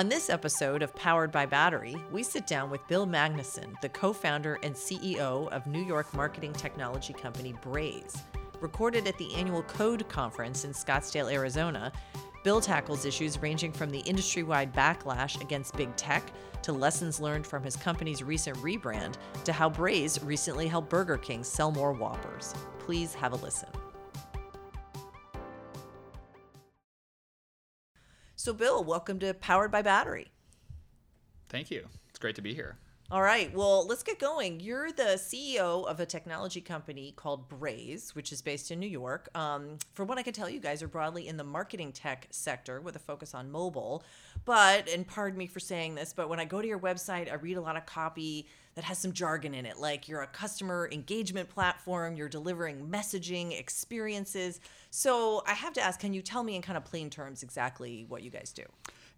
On this episode of Powered by Battery, we sit down with Bill Magnuson, the co founder and CEO of New York marketing technology company Braze. Recorded at the annual Code Conference in Scottsdale, Arizona, Bill tackles issues ranging from the industry wide backlash against big tech to lessons learned from his company's recent rebrand to how Braze recently helped Burger King sell more Whoppers. Please have a listen. So, Bill, welcome to Powered by Battery. Thank you. It's great to be here. All right. Well, let's get going. You're the CEO of a technology company called Braze, which is based in New York. Um, from what I can tell, you guys are broadly in the marketing tech sector with a focus on mobile. But, and pardon me for saying this, but when I go to your website, I read a lot of copy that has some jargon in it, like you're a customer engagement platform, you're delivering messaging experiences. So I have to ask, can you tell me in kind of plain terms exactly what you guys do?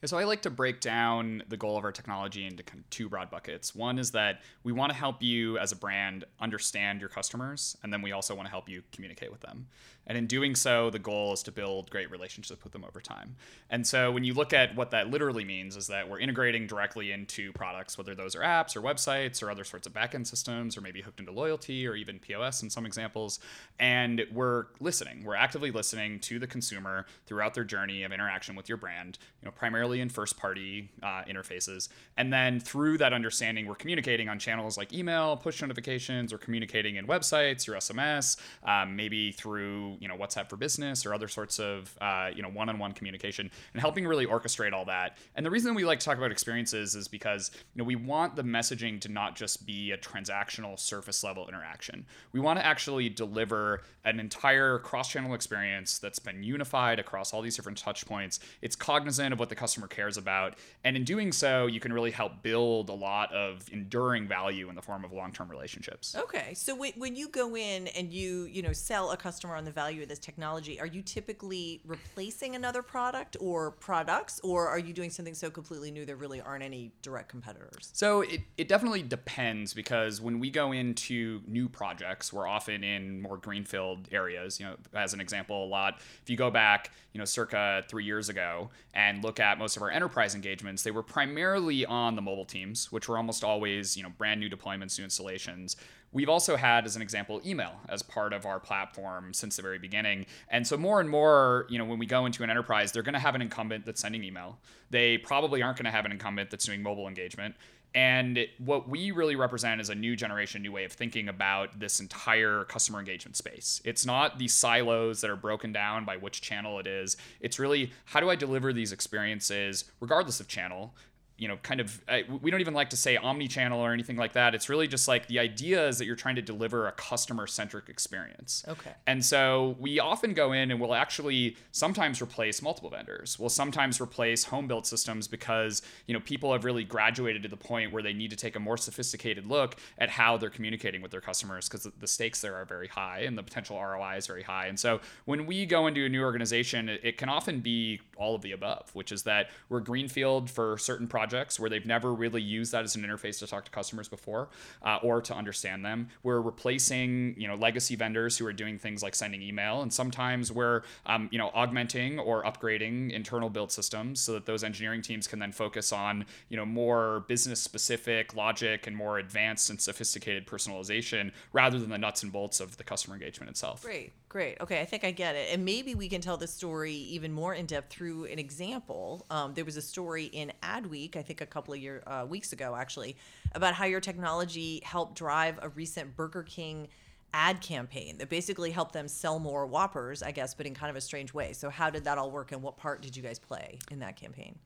Yeah, so I like to break down the goal of our technology into kind of two broad buckets. One is that we want to help you as a brand understand your customers, and then we also want to help you communicate with them. And in doing so, the goal is to build great relationships with them over time. And so when you look at what that literally means is that we're integrating directly into products, whether those are apps or websites or other sorts of backend systems, or maybe hooked into loyalty or even POS in some examples. And we're listening. We're actively listening to the consumer throughout their journey of interaction with your brand, you know, primarily in first party uh, interfaces. And then through that understanding, we're communicating on channels like email, push notifications, or communicating in websites or SMS, um, maybe through you know WhatsApp for Business or other sorts of uh, you know one-on-one communication, and helping really orchestrate all that. And the reason we like to talk about experiences is because you know we want the messaging to not just be a transactional surface level interaction. We want to actually deliver an entire cross-channel experience that's been unified across all these different touch points. It's cognizant of what the customer cares about, and in doing so, you can really help build a lot of enduring value in the form of long-term relationships. Okay, so when you go in and you you know sell a customer on the value of this technology, are you typically replacing another product or products, or are you doing something so completely new there really aren't any direct competitors? So it, it definitely depends because when we go into new projects, we're often in more greenfield areas. You know, as an example, a lot, if you go back, you know, circa three years ago and look at most of our enterprise engagements, they were primarily on the mobile teams, which were almost always, you know, brand new deployments, new installations We've also had, as an example, email as part of our platform since the very beginning. And so more and more, you know, when we go into an enterprise, they're going to have an incumbent that's sending email. They probably aren't going to have an incumbent that's doing mobile engagement. And what we really represent is a new generation, new way of thinking about this entire customer engagement space. It's not the silos that are broken down by which channel it is. It's really how do I deliver these experiences, regardless of channel, you know, kind of, uh, we don't even like to say omni-channel or anything like that. It's really just like the idea is that you're trying to deliver a customer-centric experience. Okay. And so we often go in and we'll actually sometimes replace multiple vendors. We'll sometimes replace home-built systems because you know people have really graduated to the point where they need to take a more sophisticated look at how they're communicating with their customers because the stakes there are very high and the potential ROI is very high. And so when we go into a new organization, it, it can often be all of the above, which is that we're greenfield for certain projects projects where they've never really used that as an interface to talk to customers before uh, or to understand them. We're replacing you know legacy vendors who are doing things like sending email, and sometimes we're um, you know augmenting or upgrading internal build systems so that those engineering teams can then focus on you know more business specific logic and more advanced and sophisticated personalization rather than the nuts and bolts of the customer engagement itself. Great. Great. Okay, I think I get it. And maybe we can tell the story even more in depth through an example. Um, there was a story in Adweek, I think a couple of year, uh, weeks ago, actually, about how your technology helped drive a recent Burger King ad campaign that basically helped them sell more Whoppers, I guess, but in kind of a strange way. So, how did that all work, and what part did you guys play in that campaign?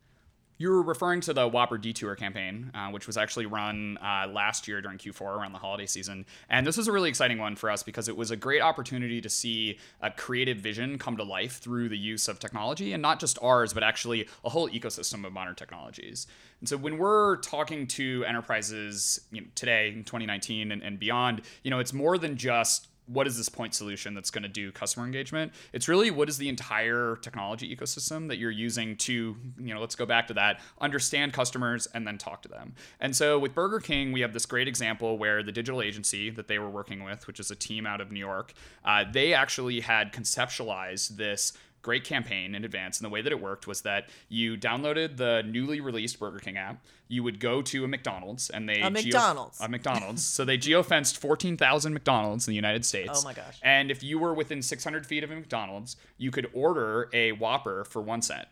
You were referring to the Whopper Detour campaign, uh, which was actually run uh, last year during Q4 around the holiday season. And this was a really exciting one for us because it was a great opportunity to see a creative vision come to life through the use of technology, and not just ours, but actually a whole ecosystem of modern technologies. And so when we're talking to enterprises you know, today in 2019 and, and beyond, you know, it's more than just what is this point solution that's going to do customer engagement? It's really what is the entire technology ecosystem that you're using to you know let's go back to that understand customers and then talk to them. And so with burger king we have this great example where the digital agency that they were working with which is a team out of new york uh, they actually had conceptualized this great campaign in advance. And the way that it worked was that you downloaded the newly released Burger King app. You would go to a McDonald's and they A McDonald's. a McDonald's. so they geofenced 14,000 McDonald's in the United States. Oh my gosh. And if you were within 600 feet of a McDonald's, you could order a Whopper for one cent.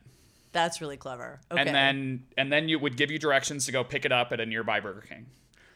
That's really clever. Okay. And then and then you would give you directions to go pick it up at a nearby Burger King.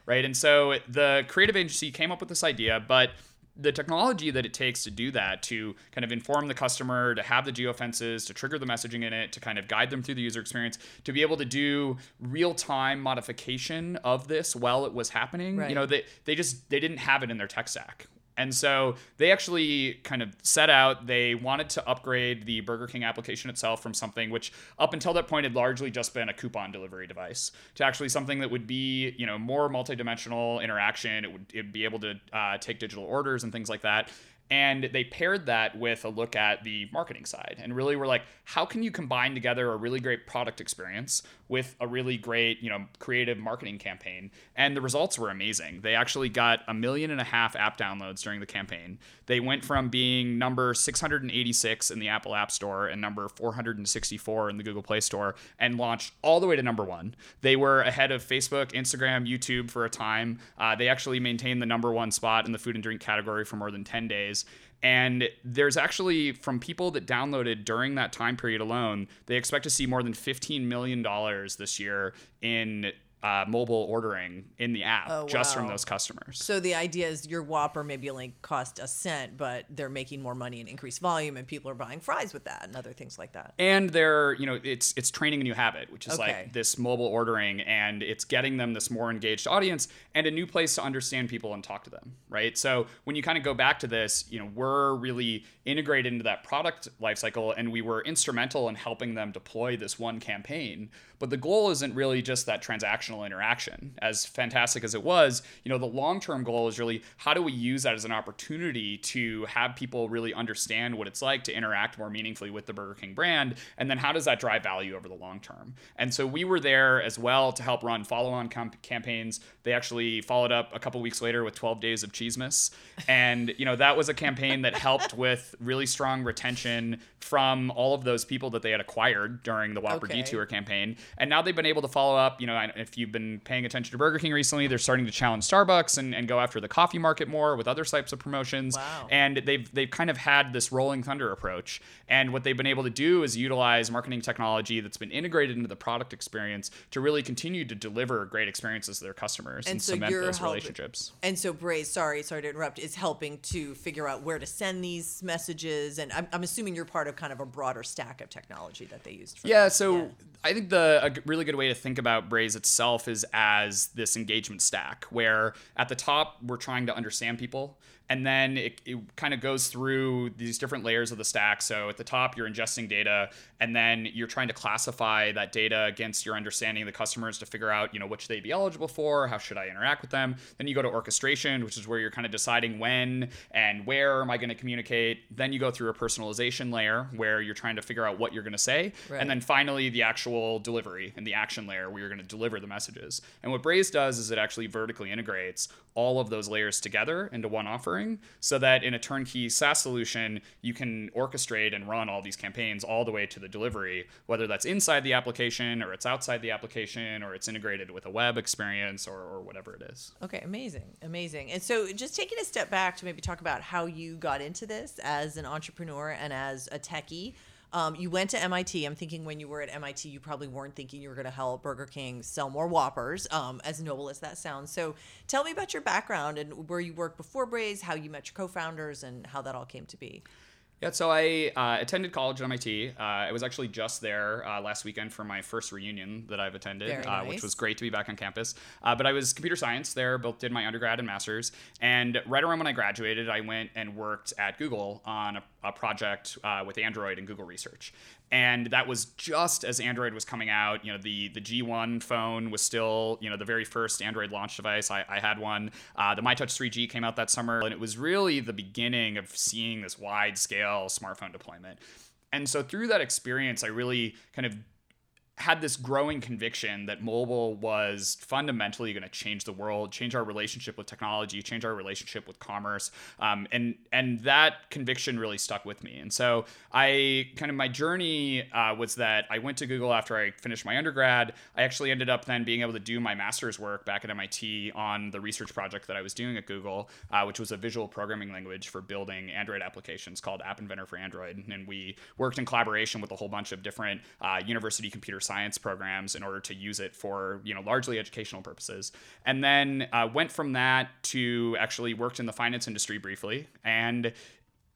Right? And so the creative agency came up with this idea, but the technology that it takes to do that, to kind of inform the customer, to have the geofences, to trigger the messaging in it, to kind of guide them through the user experience, to be able to do real time modification of this while it was happening. Right. You know, they, they just they didn't have it in their tech stack. And so they actually kind of set out, they wanted to upgrade the Burger King application itself from something which up until that point had largely just been a coupon delivery device to actually something that would be, you know, more multidimensional interaction. It would it'd be able to uh, take digital orders and things like that. And they paired that with a look at the marketing side and really were like, how can you combine together a really great product experience with a really great, you know, creative marketing campaign? And the results were amazing. They actually got a million and a half app downloads during the campaign. They went from being number 686 in the Apple App Store and number 464 in the Google Play Store and launched all the way to number one. They were ahead of Facebook, Instagram, YouTube for a time. Uh, they actually maintained the number one spot in the food and drink category for more than 10 days. And there's actually, from people that downloaded during that time period alone, they expect to see more than $15 million this year in uh, mobile ordering in the app Oh, just from those customers. So the idea is your Whopper maybe only cost a cent, but they're making more money and increased volume, and people are buying fries with that and other things like that. and they're you know it's it's training a new habit which is Okay. like this mobile ordering and it's getting them this more engaged audience and a new place to understand people and talk to them right so when you kind of go back to this you know we're really integrated into that product lifecycle and we were instrumental in helping them deploy this one campaign but the goal isn't really just that transactional interaction as fantastic as it was you know the long-term goal is really how do we use that as an opportunity to have people really understand what it's like to interact more meaningfully with the burger king brand and then how does that drive value over the long term? And so we were there as well to help run follow-on camp- campaigns. They actually followed up a couple weeks later with 12 days of cheesemas and you know that was a campaign that helped with really strong retention from all of those people that they had acquired during the whopper Okay. detour campaign and now they've been able to follow up you know if you've been paying attention to burger king recently they're starting to challenge starbucks and, and go after the coffee market more with other types of promotions Wow. and they've they've kind of had this rolling thunder approach and what they've been able to do is utilize marketing technology that's been integrated into the product experience to really continue to deliver great experiences to their customers and, And so cement those helping- relationships And so Braze, sorry, sorry to interrupt, is helping to figure out where to send these messages. And I'm, I'm assuming you're part of kind of a broader stack of technology that they used. For Yeah, this. so Yeah. I think the a really good way to think about Braze itself is as this engagement stack, where at the top we're trying to understand people, and then it, it kind of goes through these different layers of the stack. So at the top you're ingesting data, and then you're trying to classify that data against your understanding of the customers to figure out you know which they'd be eligible for, how should I interact with them. Then you go to orchestration, which is where you're kind of deciding when and where am I going to communicate. Then you go through a personalization layer where you're trying to figure out what you're going to say, Right. and then finally the actual delivery and the action layer where you're going to deliver the messages. And what Braze does is it actually vertically integrates all of those layers together into one so that in a turnkey SaaS solution, you can orchestrate and run all these campaigns all the way to the delivery, whether that's inside the application or it's outside the application or it's integrated with a web experience or, or whatever it is. Okay, amazing, amazing. And so, just taking a step back to maybe talk about how you got into this as an entrepreneur and as a techie. Um, you went to MIT. I'm thinking when you were at MIT, you probably weren't thinking you were going to help Burger King sell more Whoppers, um, as noble as that sounds. So, tell me about your background and where you worked before Braze, how you met your co-founders, and how that all came to be. Yeah, so I uh, attended college at MIT. Uh, I was actually just there uh, last weekend for my first reunion that I've attended, Very uh, which was great to be back on campus. Uh, but I was computer science there, both did my undergrad and master's. And right around when I graduated, I went and worked at Google on a, a project uh, with Android and Google Research. And that was just as Android was coming out. You know, the the G1 phone was still, you know, the very first Android launch device. I, I had one. Uh, the MyTouch 3G came out that summer, and it was really the beginning of seeing this wide scale smartphone deployment. And so through that experience, I really kind of had this growing conviction that mobile was fundamentally going to change the world, change our relationship with technology, change our relationship with commerce, um, and and that conviction really stuck with me. And so I kind of my journey uh, was that I went to Google after I finished my undergrad. I actually ended up then being able to do my master's work back at MIT on the research project that I was doing at Google, uh, which was a visual programming language for building Android applications called App Inventor for Android, and we worked in collaboration with a whole bunch of different uh, university computer science programs in order to use it for you know largely educational purposes. And then uh, went from that to actually worked in the finance industry briefly and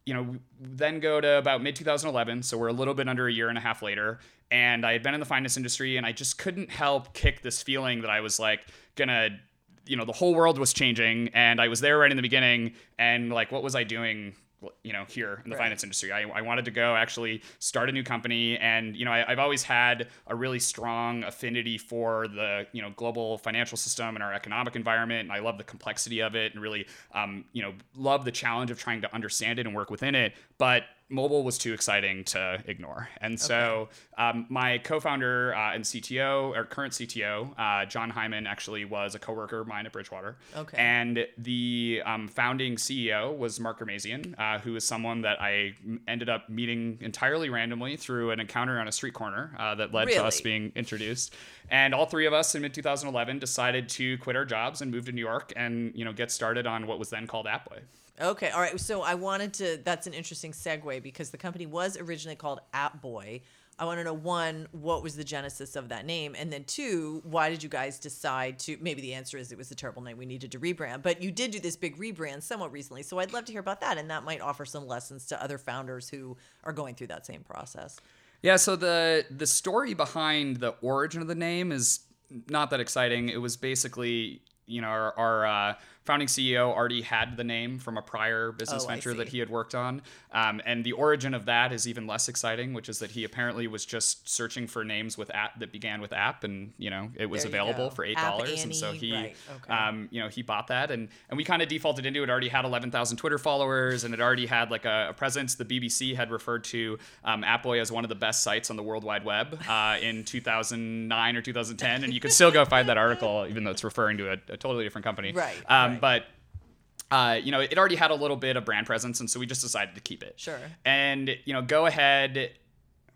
you know, then go to about mid 2011. So we're a little bit under a year and a half later. And I had been in the finance industry and I just couldn't help kick this feeling that I was like, gonna, you know, the whole world was changing and I was there right in the beginning. And like, what was I doing you know here in the right. finance industry. I, I wanted to go actually start a new company. And you know I, have always had a really strong affinity for the you know global financial system and our economic environment. And i love the complexity of it and really um, you know love the challenge of trying to understand it and work within it. But mobile was too exciting to ignore. And so okay. um, my co-founder uh, and CTO, or current CTO, uh, Jon Hyman, actually was a coworker of mine at Bridgewater. Okay. And the um, founding CEO was Mark Ghermezian, uh, who is someone that I ended up meeting entirely randomly through an encounter on a street corner uh, that led really? to us being introduced. And all three of us in mid 2011 decided to quit our jobs and move to New York and you know get started on what was then called Appboy. Okay, all right. So I wanted to. That's an interesting segue because the company was originally called Appboy. I want to know one, what was the genesis of that name, and then two, why did you guys decide to? Maybe the answer is it was a terrible name. We needed to rebrand, but you did do this big rebrand somewhat recently. So I'd love to hear about that, and that might offer some lessons to other founders who are going through that same process. Yeah. So the the story behind the origin of the name is not that exciting. It was basically you know our, our uh, founding CEO already had the name from a prior business oh, venture that he had worked on. Um, and the origin of that is even less exciting, which is that he apparently was just searching for names with app that began with app, and you know it was available for eight dollars, and so he, right. okay. um, you know, he bought that, and and we kind of defaulted into it. Already had eleven thousand Twitter followers, and it already had like a, a presence. The BBC had referred to um, Appboy as one of the best sites on the World Wide Web uh, in 2009 or 2010, and you could still go find that article, even though it's referring to a, a totally different company. Right. Um, right. But uh, you know, it already had a little bit of brand presence, and so we just decided to keep it. Sure. And you know, go ahead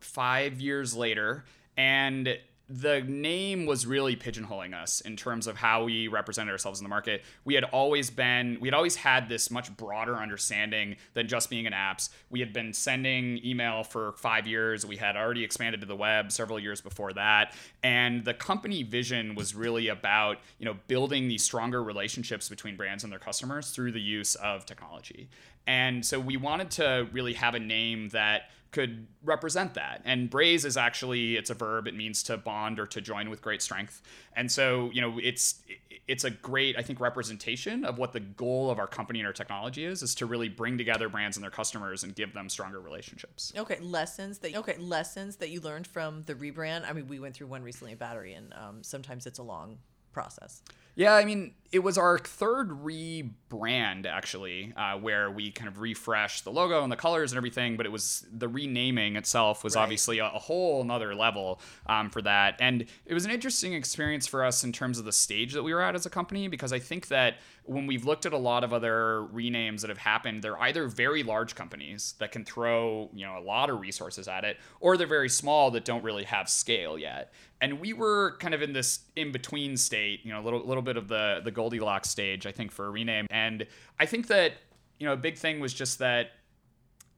five years later, and the name was really pigeonholing us in terms of how we represented ourselves in the market. We had always been, we had always had this much broader understanding than just being an apps. We had been sending email for five years. We had already expanded to the web several years before that. And the company vision was really about, you know, building these stronger relationships between brands and their customers through the use of technology. And so we wanted to really have a name that could represent that. And braze is actually it's a verb. It means to bond or to join with great strength. And so, you know, it's it's a great I think representation of what the goal of our company and our technology is is to really bring together brands and their customers and give them stronger relationships. Okay, lessons that okay, lessons that you learned from the rebrand. I mean, we went through one recently at Battery and um, sometimes it's a long process. Yeah, I mean, it was our third rebrand actually, uh, where we kind of refreshed the logo and the colors and everything. But it was the renaming itself was right. obviously a, a, whole another level um, for that, and it was an interesting experience for us in terms of the stage that we were at as a company because I think that when we've looked at a lot of other renames that have happened, they're either very large companies that can throw you know a lot of resources at it, or they're very small that don't really have scale yet. And we were kind of in this in between state, you know, a little little bit of the the Goldilocks stage, I think, for a rename. And I think that you know a big thing was just that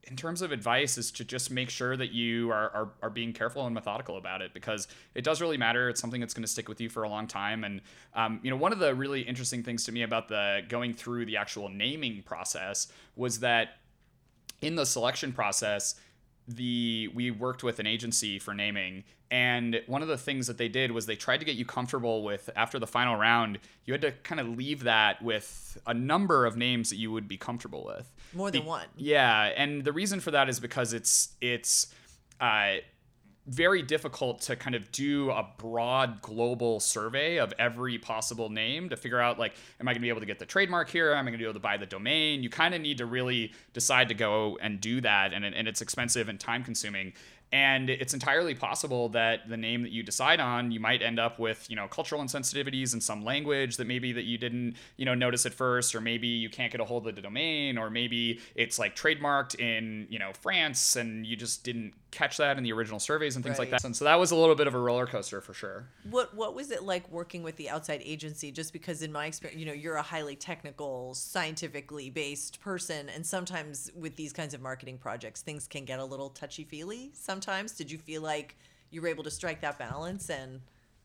in terms of advice is to just make sure that you are, are, are, being careful and methodical about it because it does really matter. It's something that's going to stick with you for a long time. And um, you know one of the really interesting things to me about the going through the actual naming process was that in the selection process the we worked with an agency for naming and one of the things that they did was they tried to get you comfortable with after the final round you had to kind of leave that with a number of names that you would be comfortable with. More than one. Yeah and the reason for that is because it's it's uh, very difficult to kind of do a broad global survey of every possible name to figure out like am i going to be able to get the trademark here? Am i going to be able to buy the domain? You kind of need to really decide to go and do that and, and it's expensive and time consuming and it's entirely possible that the name that you decide on you might end up with you know cultural insensitivities in some language that maybe that you didn't you know notice at first or maybe you can't get a hold of the domain or maybe it's like trademarked in you know france and you just didn't catch that in the original surveys and things like that and so that was a little bit of a roller coaster for sure What what was it like working with the outside agency? Just because in my experience, you know, you're a highly technical, scientifically based person, and sometimes with these kinds of marketing projects, things can get a little touchy feely. Sometimes, did you feel like you were able to strike that balance and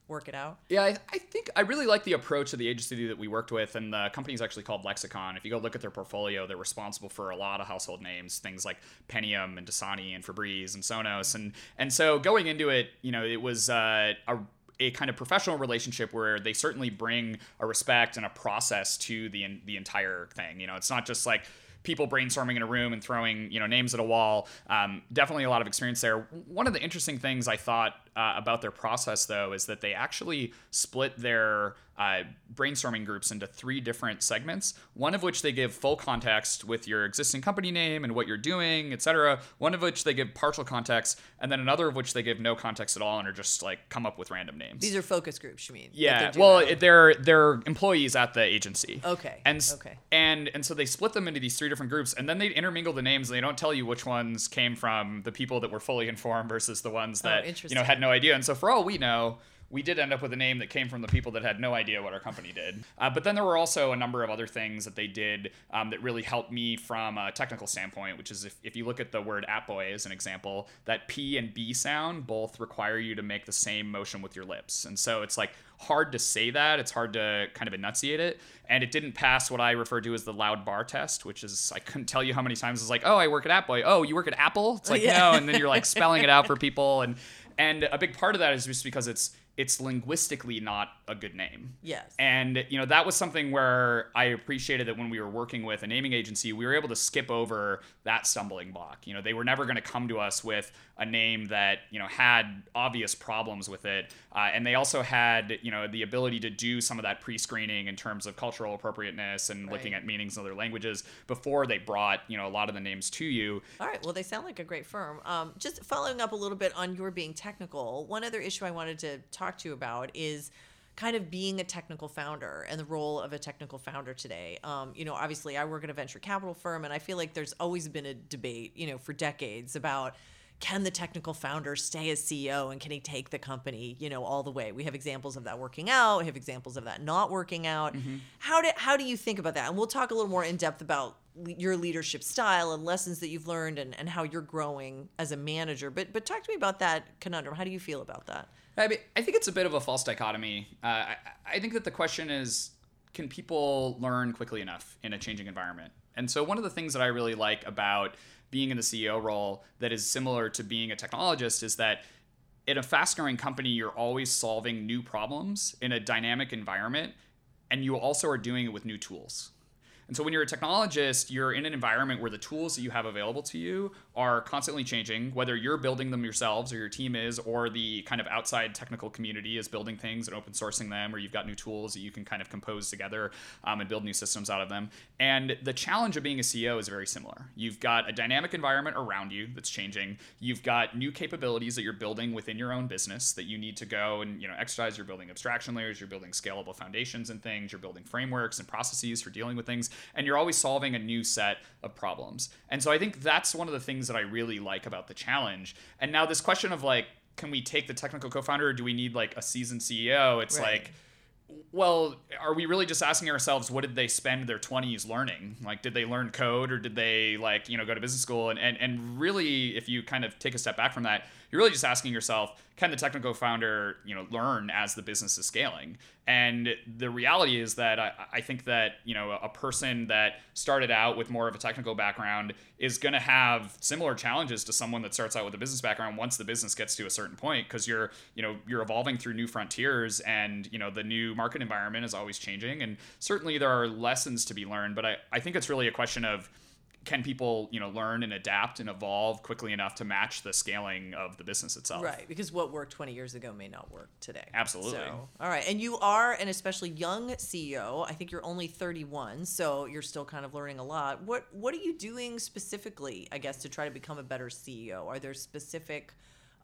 work it out? Yeah, I, I think I really like the approach of the agency that we worked with, and the company is actually called Lexicon. If you go look at their portfolio, they're responsible for a lot of household names, things like Pentium and Dasani and Febreze and Sonos, and and so going into it, you know, it was uh, a a kind of professional relationship where they certainly bring a respect and a process to the the entire thing. You know, it's not just like people brainstorming in a room and throwing you know names at a wall. Um, definitely a lot of experience there. One of the interesting things I thought uh, about their process though is that they actually split their uh, brainstorming groups into three different segments. One of which they give full context with your existing company name and what you're doing, etc. One of which they give partial context, and then another of which they give no context at all and are just like come up with random names. These are focus groups, you mean? Yeah, they're well, it- they're they're employees at the agency. Okay, And okay. and and so they split them into these three different groups, and then they intermingle the names. And they don't tell you which ones came from the people that were fully informed versus the ones that you know had no idea. And so for all we know. We did end up with a name that came from the people that had no idea what our company did. Uh, but then there were also a number of other things that they did um, that really helped me from a technical standpoint, which is if, if you look at the word Appboy as an example, that P and B sound both require you to make the same motion with your lips. And so it's like hard to say that. It's hard to kind of enunciate it. And it didn't pass what I refer to as the loud bar test, which is I couldn't tell you how many times it's like, oh, I work at Appboy. Oh, you work at Apple? It's like, Yeah. no. And then you're like spelling it out for people. And and a big part of that is just because it's it's linguistically not a good name. Yes. And you know that was something where I appreciated that when we were working with a naming agency, we were able to skip over that stumbling block. You know, they were never going to come to us with a name that you know had obvious problems with it, uh, and they also had you know the ability to do some of that pre-screening in terms of cultural appropriateness and looking at meanings in other languages before they brought you know a lot of the names to you. All right. Well, they sound like a great firm. Um, just following up a little bit on your being technical, one other issue I wanted to talk to you about is kind of being a technical founder and the role of a technical founder today. Um, you know, obviously, I work at a venture capital firm, and I feel like there's always been a debate, you know, for decades about can the technical founder stay as CEO and can he take the company, you know, all the way? We have examples of that working out. We have examples of that not working out. How do how do you think about that? And we'll talk a little more in depth about your leadership style and lessons that you've learned and, and how you're growing as a manager. But but talk to me about that conundrum. How do you feel about that? I mean, I think it's a bit of a false dichotomy. Uh, I, I think that the question is, can people learn quickly enough in a changing environment? And so one of the things that I really like about being in the CEO role that is similar to being a technologist is that in a fast growing company, you're always solving new problems in a dynamic environment, and you also are doing it with new tools. And so when you're a technologist, you're in an environment where the tools that you have available to you are constantly changing, whether you're building them yourselves or your team is, or the kind of outside technical community is building things and open sourcing them, or you've got new tools that you can kind of compose together um, and build new systems out of them. And the challenge of being a CEO is very similar. You've got a dynamic environment around you that's changing. You've got new capabilities that you're building within your own business that you need to go and you know exercise. You're building abstraction layers. You're building scalable foundations and things. You're building frameworks and processes for dealing with things, and you're always solving a new set of problems. And so I think that's one of the things that I really like about the challenge. And now this question of like, can we take the technical co-founder, or do we need like a seasoned CEO? It's Right. like well, are we really just asking ourselves what did they spend their 20s learning? Like did they learn code or did they like, you know, go to business school and and, and really if you kind of take a step back from that, you're really just asking yourself, can the technical founder, you know, learn as the business is scaling? And the reality is that I, I think that, you know, a person that started out with more of a technical background is going to have similar challenges to someone that starts out with a business background once the business gets to a certain point because you're, you know, you're evolving through new frontiers and, you know, the new market environment is always changing and certainly there are lessons to be learned, but I, I think it's really a question of can people you know learn and adapt and evolve quickly enough to match the scaling of the business itself? Right because what worked 20 years ago may not work today. Absolutely. So, all right and you are an especially young ceo i think you're only 31 so you're still kind of learning a lot. What what are you doing specifically i guess to try to become a better ceo are there specific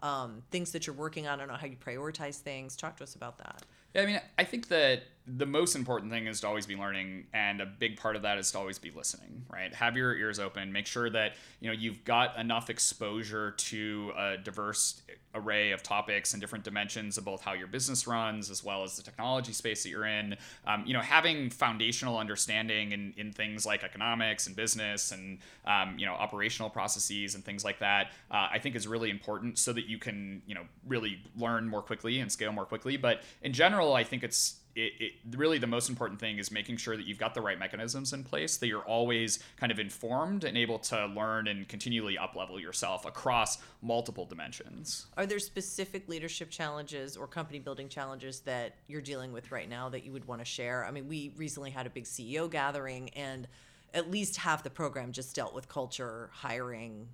um, things that you're working on? I don't know how you prioritize things. Talk to us about that. Yeah, I mean, I think that the most important thing is to always be learning, and a big part of that is to always be listening. Right? Have your ears open. Make sure that you know you've got enough exposure to a diverse array of topics and different dimensions of both how your business runs as well as the technology space that you're in. Um, you know, having foundational understanding in, in things like economics and business and um, you know operational processes and things like that, uh, I think is really important so that you can you know really learn more quickly and scale more quickly. But in general general, I think it's it, it, really the most important thing is making sure that you've got the right mechanisms in place that you're always kind of informed and able to learn and continually up level yourself across multiple dimensions. Are there specific leadership challenges or company building challenges that you're dealing with right now that you would want to share? I mean we recently had a big ceo gathering and at least half the program just dealt with culture hiring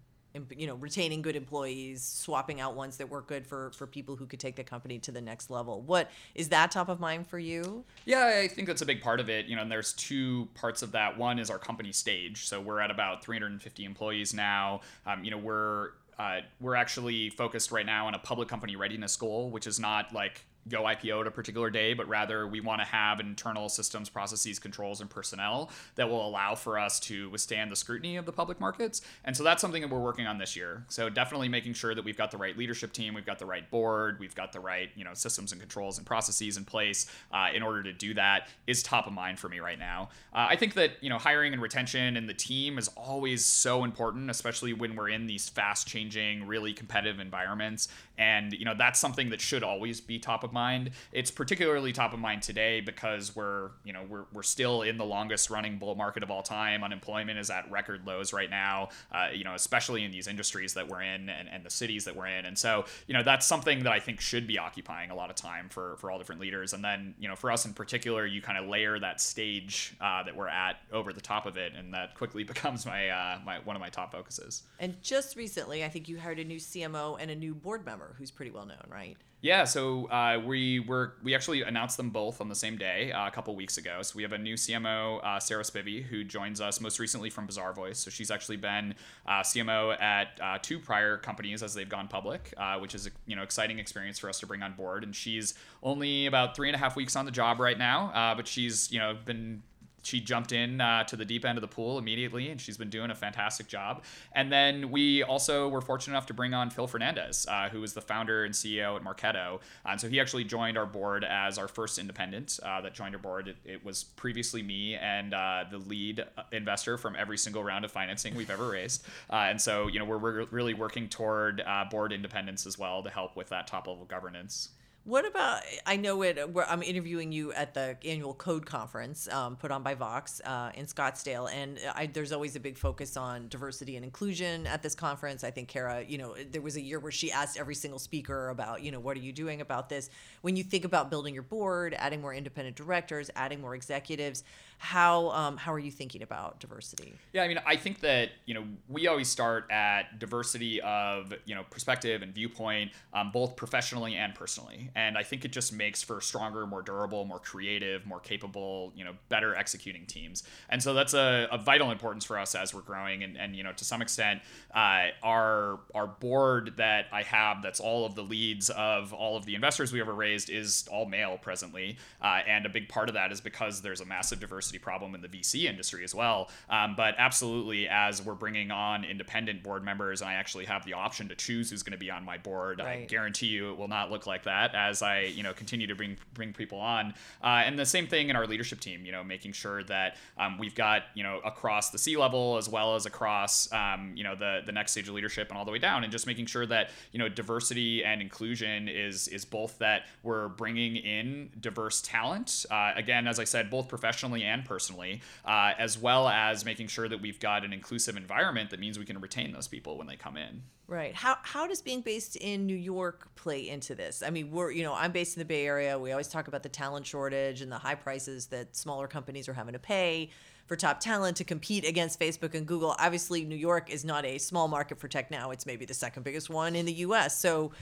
you know retaining good employees swapping out ones that work good for for people who could take the company to the next level. What is that top of mind for you? Yeah i think that's a big part of it you know and there's two parts of that. One is our company stage. So we're at about 350 employees now. Um, you know we're uh, we're actually focused right now on a public company readiness goal which is not like go IPO at a particular day, but rather we want to have internal systems, processes, controls, and personnel that will allow for us to withstand the scrutiny of the public markets. And so that's something that we're working on this year. So definitely making sure that we've got the right leadership team, we've got the right board, we've got the right you know systems and controls and processes in place uh, in order to do that is top of mind for me right now. Uh, I think that you know hiring and retention and the team is always so important, especially when we're in these fast changing, really competitive environments. And you know that's something that should always be top of mind. It's particularly top of mind today because we're, you know, we're, we're still in the longest running bull market of all time. Unemployment is at record lows right now, uh, you know, especially in these industries that we're in and, and the cities that we're in. And so, you know, that's something that I think should be occupying a lot of time for, for all different leaders. And then, you know, for us in particular, you kind of layer that stage uh, that we're at over the top of it. And that quickly becomes my, uh, my, one of my top focuses. And just recently, I think you hired a new CMO and a new board member who's pretty well known, right? Yeah, so uh, we were we actually announced them both on the same day uh, a couple weeks ago. So we have a new CMO, uh, Sarah Spivey, who joins us most recently from Bazaarvoice. So she's actually been uh, CMO at uh, two prior companies as they've gone public, uh, which is a you know exciting experience for us to bring on board. And she's only about three and a half weeks on the job right now, but she's you know been she jumped in uh, to the deep end of the pool immediately, and she's been doing a fantastic job. And then we also were fortunate enough to bring on Phil Fernandez, uh, who is the founder and CEO at Marketo. And so he actually joined our board as our first independent uh, that joined our board. It, it was previously me and uh, the lead investor from every single round of financing we've ever raised. Uh, and so, you know, we're, we're really working toward uh, board independence as well to help with that top level governance. What about? I know it. I'm interviewing you at the annual Code conference um, put on by Vox uh, in Scottsdale, and I, there's always a big focus on diversity and inclusion at this conference. I think Kara, you know, there was a year where she asked every single speaker about, you know, what are you doing about this? When you think about building your board, adding more independent directors, adding more executives, how um, how are you thinking about diversity? Yeah, I mean, I think that you know we always start at diversity of you know perspective and viewpoint, um, both professionally and personally, and I think it just makes for stronger, more durable, more creative, more capable, you know, better executing teams. And so that's a, a vital importance for us as we're growing, and, and you know to some extent, uh, our our board that I have that's all of the leads of all of the investors we ever raised is all male presently, uh, and a big part of that is because there's a massive diversity problem in the VC industry as well. Um, but absolutely, as we're bringing on independent board members, and I actually have the option to choose who's going to be on my board, right. I guarantee you it will not look like that as I you know continue to bring bring people on. Uh, and the same thing in our leadership team, you know, making sure that um, we've got you know across the C level as well as across um, you know the the next stage of leadership and all the way down, and just making sure that you know diversity and inclusion is is both that we're bringing in diverse talent. Uh, again, as I said, both professionally and and personally, uh, as well as making sure that we've got an inclusive environment that means we can retain those people when they come in. Right. How how does being based in New York play into this? I mean, we're you know I'm based in the Bay Area. We always talk about the talent shortage and the high prices that smaller companies are having to pay for top talent to compete against Facebook and Google. Obviously, New York is not a small market for tech now. It's maybe the second biggest one in the U.S. So.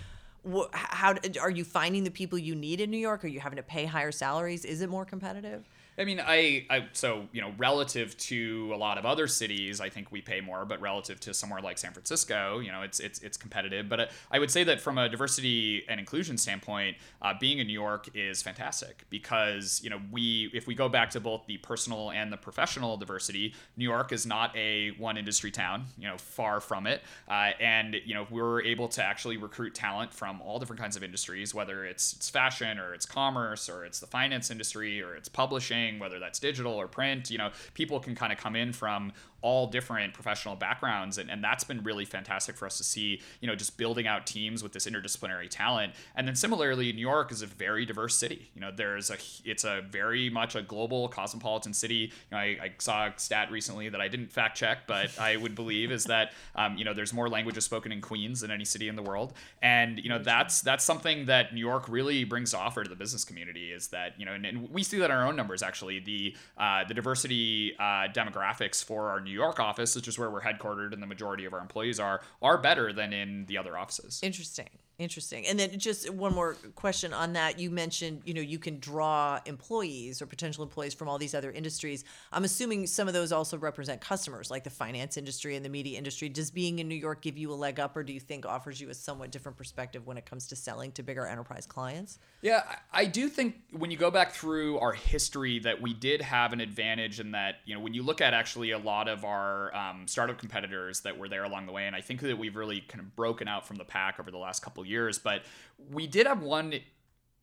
How are you finding the people you need in New York? Are you having to pay higher salaries? Is it more competitive? I mean, I, I so you know, relative to a lot of other cities, I think we pay more, but relative to somewhere like San Francisco, you know, it's it's it's competitive. But I would say that from a diversity and inclusion standpoint, uh, being in New York is fantastic because you know we if we go back to both the personal and the professional diversity, New York is not a one industry town, you know, far from it, uh, and you know we're able to actually recruit talent from all different kinds of industries, whether it's it's fashion or it's commerce or it's the finance industry or it's publishing whether that's digital or print. You know, people can kind of come in from all different professional backgrounds and, and that's been really fantastic for us to see you know just building out teams with this interdisciplinary talent. And then similarly new york is a very diverse city. You know there's a it's a very much a global cosmopolitan city. You know i, I saw a stat recently that i didn't fact check but i would believe is that um, you know there's more languages spoken in queens than any city in the world. And you know that's that's something that new york really brings to offer to the business community is that you know and, and we see that in our own numbers actually the uh, the diversity uh, demographics for our new York office, which is where we're headquartered and the majority of our employees are, are better than in the other offices. Interesting. Interesting. And then just one more question on that. You mentioned, you know, you can draw employees or potential employees from all these other industries. I'm assuming some of those also represent customers like the finance industry and the media industry. Does being in New York give you a leg up or do you think offers you a somewhat different perspective when it comes to selling to bigger enterprise clients? Yeah, I do think when you go back through our history that we did have an advantage in that, you know, when you look at actually a lot of our um, startup competitors that were there along the way, and I think that we've really kind of broken out from the pack over the last couple years. But we did have one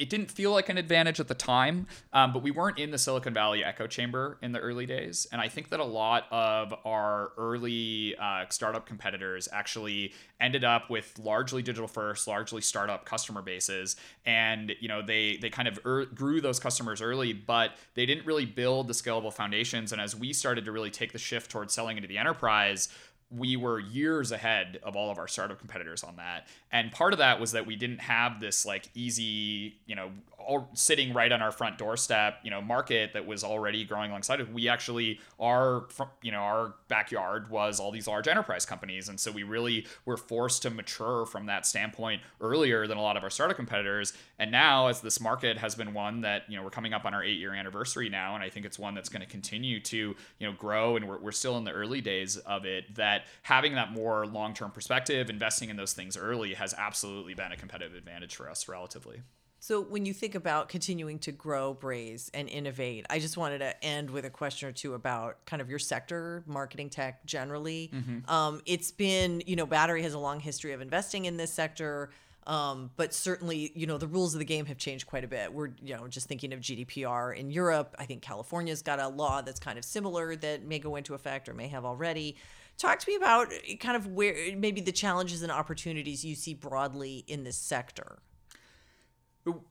it didn't feel like an advantage at the time, um, but we weren't in the Silicon Valley echo chamber in the early days. And I think that a lot of our early uh, startup competitors actually ended up with largely digital first, largely startup customer bases. And, you know, they, they kind of er- grew those customers early, but they didn't really build the scalable foundations. And as we started to really take the shift towards selling into the enterprise, we were years ahead of all of our startup competitors on that. And part of that was that we didn't have this like easy, you know, all sitting right on our front doorstep, you know, market that was already growing alongside of. We actually our you know our backyard was all these large enterprise companies, and so we really were forced to mature from that standpoint earlier than a lot of our startup competitors. And now, as this market has been one that you know we're coming up on our eight year anniversary now, and I think it's one that's going to continue to you know grow, and we're we're still in the early days of it. That having that more long term perspective, investing in those things early, has absolutely been a competitive advantage for us relatively. So when you think about continuing to grow Braze and innovate, I just wanted to end with a question or two about kind of your sector, marketing tech generally. Mm-hmm. Um, it's been, you know, Battery has a long history of investing in this sector. Um, but certainly, you know, the rules of the game have changed quite a bit. We're, you know, just thinking of GDPR in Europe. I think California's got a law that's kind of similar that may go into effect or may have already. Talk to me about kind of where maybe the challenges and opportunities you see broadly in this sector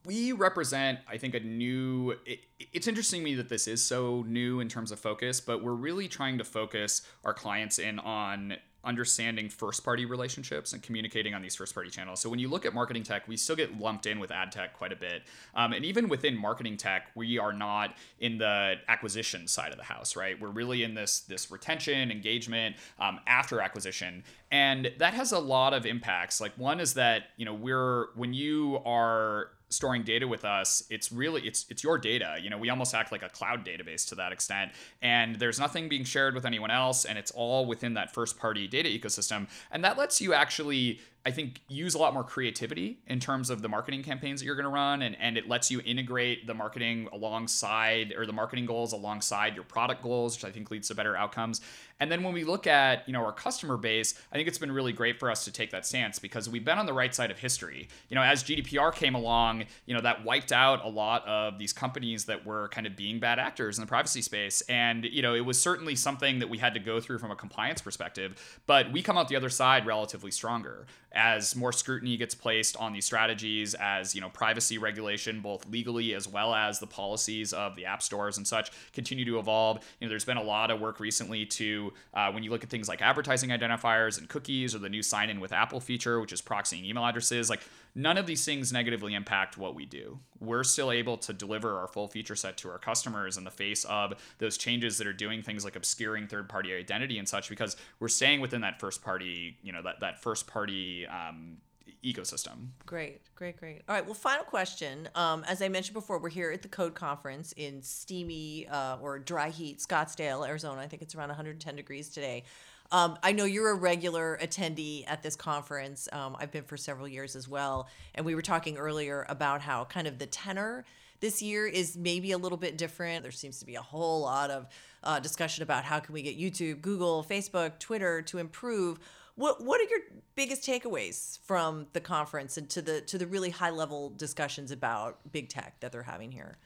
we represent i think a new it, it's interesting to me that this is so new in terms of focus but we're really trying to focus our clients in on understanding first party relationships and communicating on these first party channels. So when you look at marketing tech, we still get lumped in with ad tech quite a bit. Um, and even within marketing tech, we are not in the acquisition side of the house, right? We're really in this this retention, engagement um, after acquisition. And that has a lot of impacts. Like one is that, you know, we're when you are storing data with us it's really it's it's your data. You know we almost act like a cloud database to that extent. And there's nothing being shared with anyone else and it's all within that first party data ecosystem. And that lets you actually I think use a lot more creativity in terms of the marketing campaigns that you're going to run and, and it lets you integrate the marketing alongside or the marketing goals alongside your product goals which I think leads to better outcomes. And then when we look at you know our customer base I think it's been really great for us to take that stance because we've been on the right side of history. You know as GDPR came along you know that wiped out a lot of these companies that were kind of being bad actors in the privacy space and you know it was certainly something that we had to go through from a compliance perspective but we come out the other side relatively stronger as more scrutiny gets placed on these strategies, as you know, privacy regulation, both legally as well as the policies of the app stores and such, continue to evolve. You know, there's been a lot of work recently to uh, when you look at things like advertising identifiers and cookies, or the new sign in with Apple feature, which is proxying email addresses, like none of these things negatively impact what we do. We're still able to deliver our full feature set to our customers in the face of those changes that are doing things like obscuring third party identity and such because we're staying within that first party, you know, that, that first party um, ecosystem. Great, great, great. All right. Well, final question. Um, as I mentioned before, we're here at the Code Conference in steamy uh, or dry heat Scottsdale, Arizona. I think it's around 110 degrees today. Um, I know you're a regular attendee at this conference. Um, I've been for several years as well. And we were talking earlier about how kind of the tenor this year is maybe a little bit different. There seems to be a whole lot of uh, discussion about how can we get YouTube, Google, Facebook, Twitter to improve. What what are your biggest takeaways from the conference and to the to the really high level discussions about big tech that they're having here?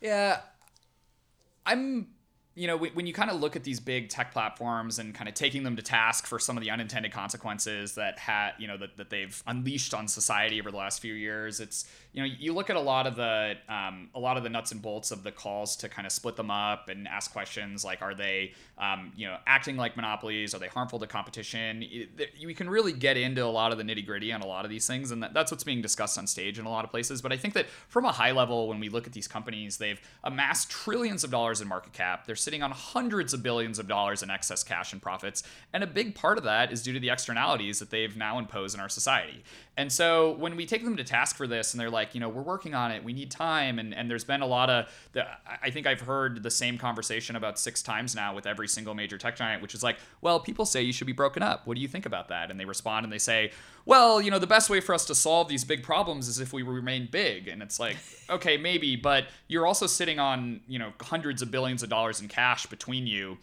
Yeah, I'm you know, when you kind of look at these big tech platforms and kind of taking them to task for some of the unintended consequences that had, you know, that, that they've unleashed on society over the last few years, it's, you know, you look at a lot of the, um, a lot of the nuts and bolts of the calls to kind of split them up and ask questions like, are they, um, you know, acting like monopolies? Are they harmful to competition? You can really get into a lot of the nitty gritty on a lot of these things, and that's what's being discussed on stage in a lot of places. But I think that from a high level, when we look at these companies, they've amassed trillions of dollars in market cap. They're sitting on hundreds of billions of dollars in excess cash and profits. And a big part of that is due to the externalities that they've now imposed in our society. And so when we take them to task for this and they're like, you know, we're working on it, we need time. And, and there's been a lot of, the, I think I've heard the same conversation about six times now with every single major tech giant, which is like, well, people say you should be broken up. What do you think about that? And they respond and they say, well, you know, the best way for us to solve these big problems is if we remain big. And it's like, okay, maybe, but you're also sitting on, you know, hundreds of billions of dollars in cash between you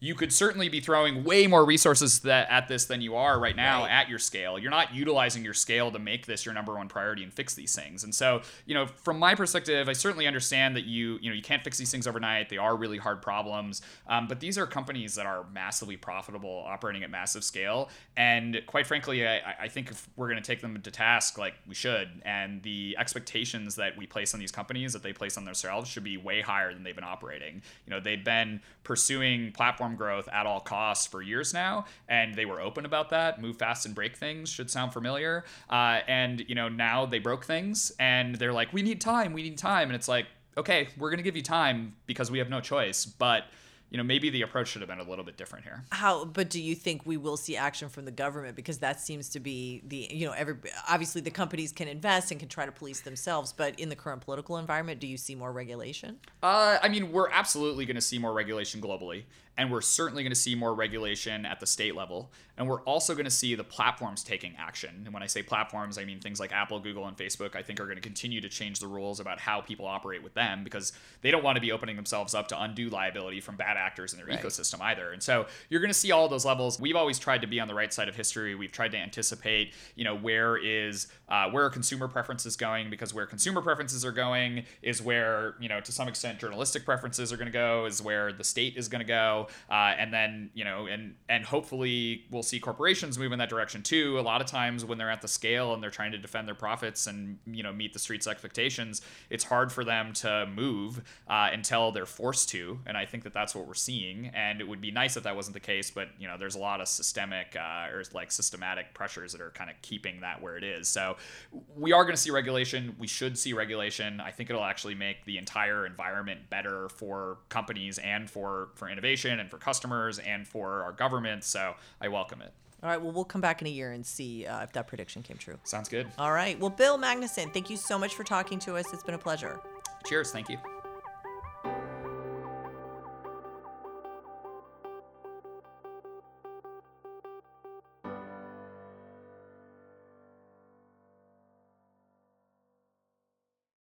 you could certainly be throwing way more resources that, at this than you are right now right. at your scale. You're not utilizing your scale to make this your number one priority and fix these things. And so, you know, from my perspective, I certainly understand that you, you know, you can't fix these things overnight. They are really hard problems. Um, but these are companies that are massively profitable, operating at massive scale. And quite frankly, I, I think if we're going to take them to task, like we should, and the expectations that we place on these companies that they place on themselves should be way higher than they've been operating. You know, they've been pursuing platform platform growth at all costs for years now, and they were open about that. Move fast and break things should sound familiar. Uh, and you know now they broke things, and they're like, we need time, we need time, and it's like, okay, we're gonna give you time because we have no choice, but you know maybe the approach should have been a little bit different here. How but do you think we will see action from the government? Because that seems to be the you know every obviously the companies can invest and can try to police themselves but in the current political environment do you see more regulation? Uh, i mean we're absolutely going to see more regulation globally and we're certainly going to see more regulation at the state level and we're also going to see the platforms taking action and when i say platforms i mean things like apple google and facebook i think are going to continue to change the rules about how people operate with them because they don't want to be opening themselves up to undue liability from bad actors in their right. ecosystem either. And so you're going to see all those levels. We've always tried to be on the right side of history. We've tried to anticipate, you know, where is uh, where are consumer preferences going because where consumer preferences are going is where you know to some extent journalistic preferences are going to go is where the state is going to go uh, and then you know and and hopefully we'll see corporations move in that direction too a lot of times when they're at the scale and they're trying to defend their profits and you know meet the street's expectations it's hard for them to move uh, until they're forced to and i think that that's what we're seeing and it would be nice if that wasn't the case but you know there's a lot of systemic uh, or like systematic pressures that are kind of keeping that where it is so we are going to see regulation. We should see regulation. I think it'll actually make the entire environment better for companies and for for innovation and for customers and for our government. So I welcome it. All right. Well, we'll come back in a year and see uh, if that prediction came true. Sounds good. All right. Well, Bill Magnuson, thank you so much for talking to us. It's been a pleasure. Cheers. Thank you.